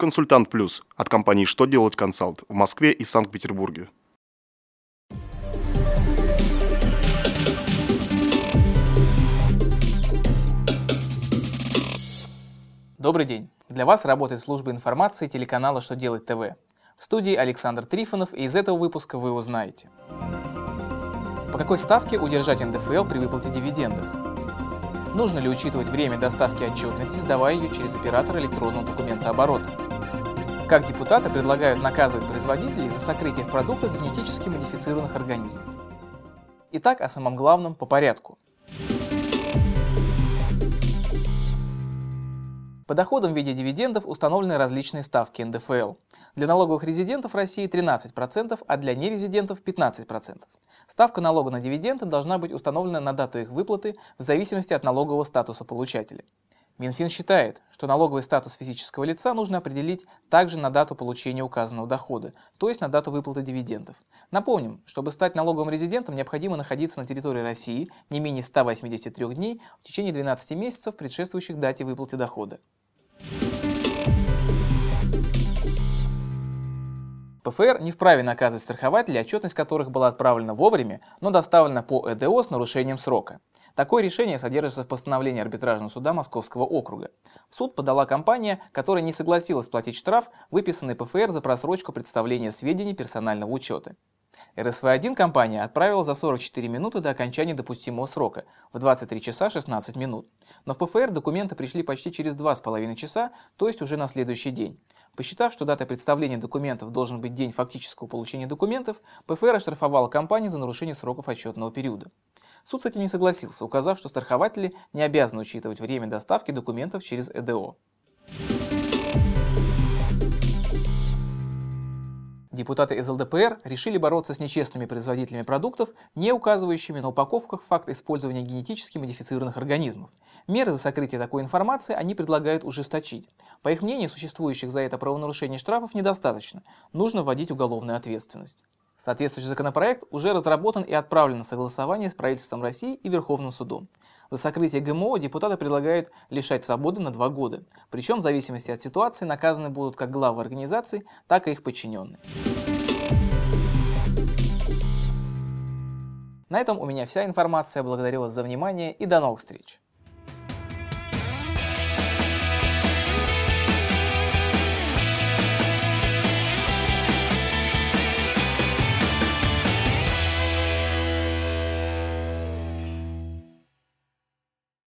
Консультант Плюс от компании «Что делать консалт» в Москве и Санкт-Петербурге. Добрый день! Для вас работает служба информации телеканала «Что делать ТВ». В студии Александр Трифонов, и из этого выпуска вы узнаете. По какой ставке удержать НДФЛ при выплате дивидендов? Нужно ли учитывать время доставки отчетности, сдавая ее через оператор электронного документа оборота? Как депутаты предлагают наказывать производителей за сокрытие в продуктах генетически модифицированных организмов? Итак, о самом главном по порядку. По доходам в виде дивидендов установлены различные ставки НДФЛ. Для налоговых резидентов России 13%, а для нерезидентов 15%. Ставка налога на дивиденды должна быть установлена на дату их выплаты в зависимости от налогового статуса получателя. Минфин считает, что налоговый статус физического лица нужно определить также на дату получения указанного дохода, то есть на дату выплаты дивидендов. Напомним, чтобы стать налоговым резидентом, необходимо находиться на территории России не менее 183 дней в течение 12 месяцев, предшествующих дате выплаты дохода. ПФР не вправе наказывать страхователей, отчетность которых была отправлена вовремя, но доставлена по ЭДО с нарушением срока. Такое решение содержится в постановлении арбитражного суда Московского округа. В суд подала компания, которая не согласилась платить штраф, выписанный ПФР за просрочку представления сведений персонального учета. РСВ-1 компания отправила за 44 минуты до окончания допустимого срока, в 23 часа 16 минут. Но в ПФР документы пришли почти через 2,5 часа, то есть уже на следующий день. Посчитав, что дата представления документов должен быть день фактического получения документов, ПФР оштрафовала компанию за нарушение сроков отчетного периода. Суд с этим не согласился, указав, что страхователи не обязаны учитывать время доставки документов через ЭДО. Депутаты из ЛДПР решили бороться с нечестными производителями продуктов, не указывающими на упаковках факт использования генетически модифицированных организмов. Меры за сокрытие такой информации они предлагают ужесточить. По их мнению, существующих за это правонарушение штрафов недостаточно. Нужно вводить уголовную ответственность. Соответствующий законопроект уже разработан и отправлен на согласование с правительством России и Верховным судом. За сокрытие ГМО депутаты предлагают лишать свободы на два года. Причем в зависимости от ситуации наказаны будут как главы организаций, так и их подчиненные. На этом у меня вся информация. Благодарю вас за внимание и до новых встреч!